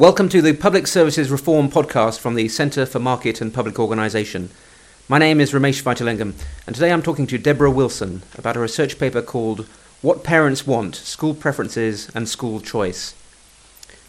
Welcome to the Public Services Reform podcast from the Centre for Market and Public Organisation. My name is Ramesh Vaitilingam, and today I'm talking to Deborah Wilson about a research paper called What Parents Want School Preferences and School Choice.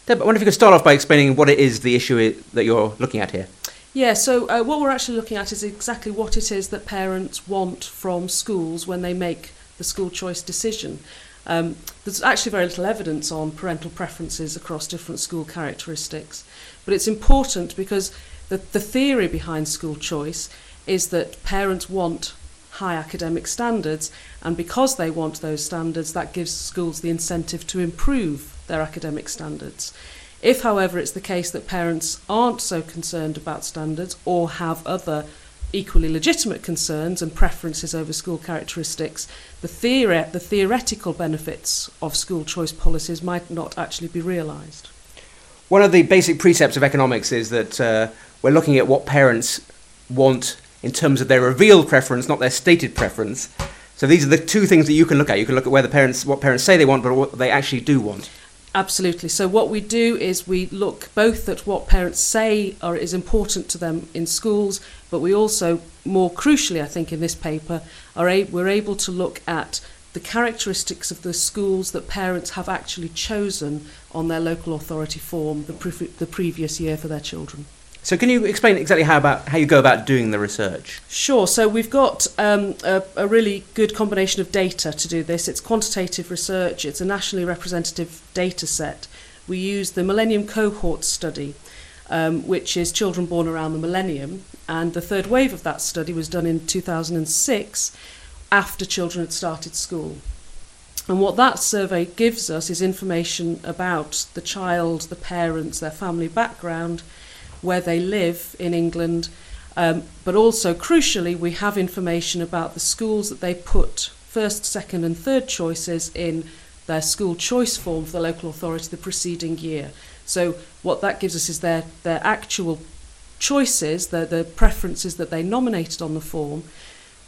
Deborah, I wonder if you could start off by explaining what it is the issue i- that you're looking at here. Yeah, so uh, what we're actually looking at is exactly what it is that parents want from schools when they make the school choice decision. Um, there's actually very little evidence on parental preferences across different school characteristics, but it's important because the, the theory behind school choice is that parents want high academic standards, and because they want those standards, that gives schools the incentive to improve their academic standards. If, however, it's the case that parents aren't so concerned about standards or have other equally legitimate concerns and preferences over school characteristics, the, the theoretical benefits of school choice policies might not actually be realised. One of the basic precepts of economics is that uh, we're looking at what parents want in terms of their revealed preference, not their stated preference. So these are the two things that you can look at. You can look at where the parents, what parents say they want, but what they actually do want. Absolutely. So what we do is we look both at what parents say are, is important to them in schools, but we also, more crucially, I think, in this paper, are a, we're able to look at the characteristics of the schools that parents have actually chosen on their local authority form the, pre- the previous year for their children. So can you explain exactly how about how you go about doing the research? Sure. So we've got um, a, a really good combination of data to do this. It's quantitative research. It's a nationally representative data set. We use the Millennium Cohort Study, um, which is children born around the millennium, and the third wave of that study was done in 2006, after children had started school. And what that survey gives us is information about the child, the parents, their family background, where they live in England. Um, but also, crucially, we have information about the schools that they put first, second, and third choices in their school choice form for the local authority the preceding year. So, what that gives us is their, their actual choices, the, the preferences that they nominated on the form.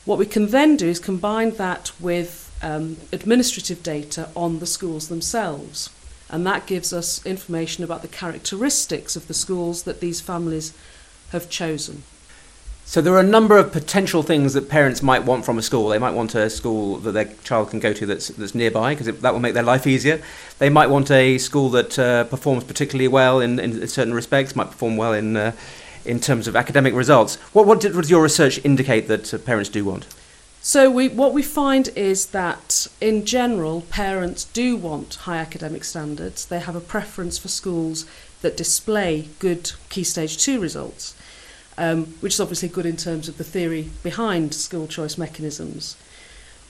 What we can then do is combine that with um, administrative data on the schools themselves. And that gives us information about the characteristics of the schools that these families have chosen. So there are a number of potential things that parents might want from a school. They might want a school that their child can go to that's that's nearby because that will make their life easier. They might want a school that uh, performs particularly well in, in certain respects, might perform well in uh, in terms of academic results. What what, did, what does your research indicate that uh, parents do want? So we, what we find is that in general, parents do want high academic standards. They have a preference for schools that display good Key Stage 2 results, um, which is obviously good in terms of the theory behind school choice mechanisms.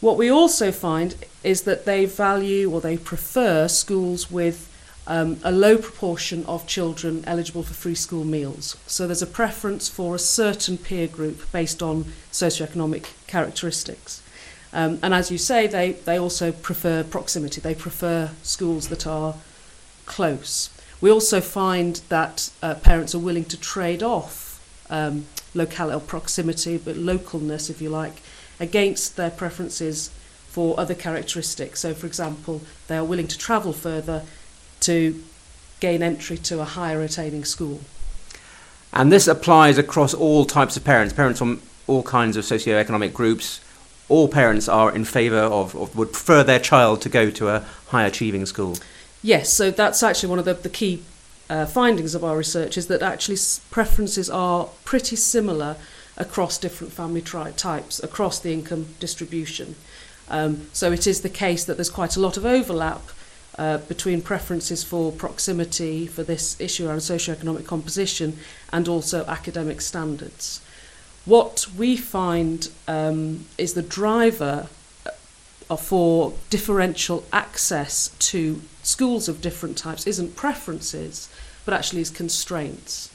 What we also find is that they value or they prefer schools with um, a low proportion of children eligible for free school meals. So there's a preference for a certain peer group based on socioeconomic characteristics. Um, and as you say, they, they also prefer proximity. They prefer schools that are close. We also find that uh, parents are willing to trade off um, or proximity, but localness, if you like, against their preferences for other characteristics. So, for example, they are willing to travel further to gain entry to a higher attaining school. And this applies across all types of parents, parents from all kinds of socioeconomic groups. All parents are in favour of, of, would prefer their child to go to a high achieving school. Yes, so that's actually one of the, the key uh, findings of our research is that actually preferences are pretty similar across different family tri- types, across the income distribution. Um, so it is the case that there's quite a lot of overlap uh, between preferences for proximity for this issue around socioeconomic composition and also academic standards. What we find um, is the driver for differential access to schools of different types isn't preferences, but actually is constraints.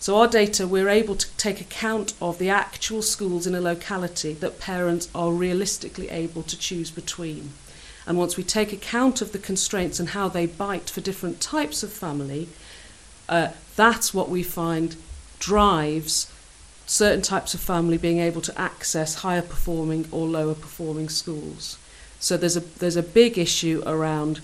So our data, we're able to take account of the actual schools in a locality that parents are realistically able to choose between. And once we take account of the constraints and how they bite for different types of family, uh, that's what we find drives certain types of family being able to access higher performing or lower performing schools. So there's a there's a big issue around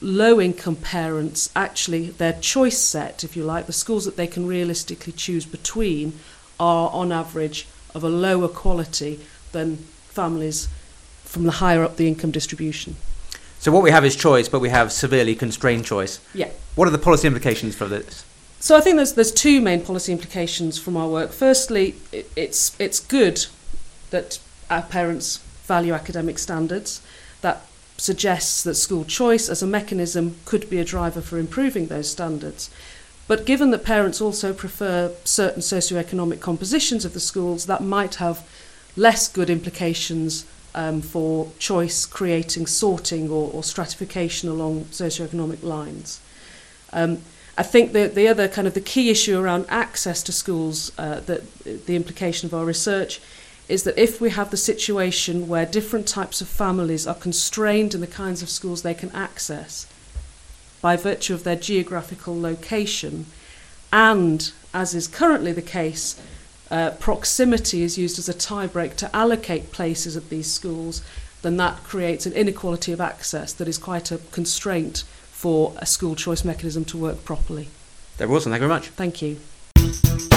low income parents actually their choice set if you like the schools that they can realistically choose between are on average of a lower quality than families from the higher up the income distribution So what we have is choice, but we have severely constrained choice. yeah What are the policy implications for this? So I think there's there's two main policy implications from our work. Firstly, it, it's it's good that our parents value academic standards. That suggests that school choice as a mechanism could be a driver for improving those standards. But given that parents also prefer certain socioeconomic compositions of the schools, that might have less good implications um, for choice, creating sorting or, or stratification along socioeconomic lines. Um, I think the, the other kind of the key issue around access to schools, uh, that the implication of our research, is that if we have the situation where different types of families are constrained in the kinds of schools they can access by virtue of their geographical location, and as is currently the case, uh, proximity is used as a tie-break to allocate places at these schools, then that creates an inequality of access that is quite a constraint for a school choice mechanism to work properly. Deborah Wilson, thank you very much. Thank you.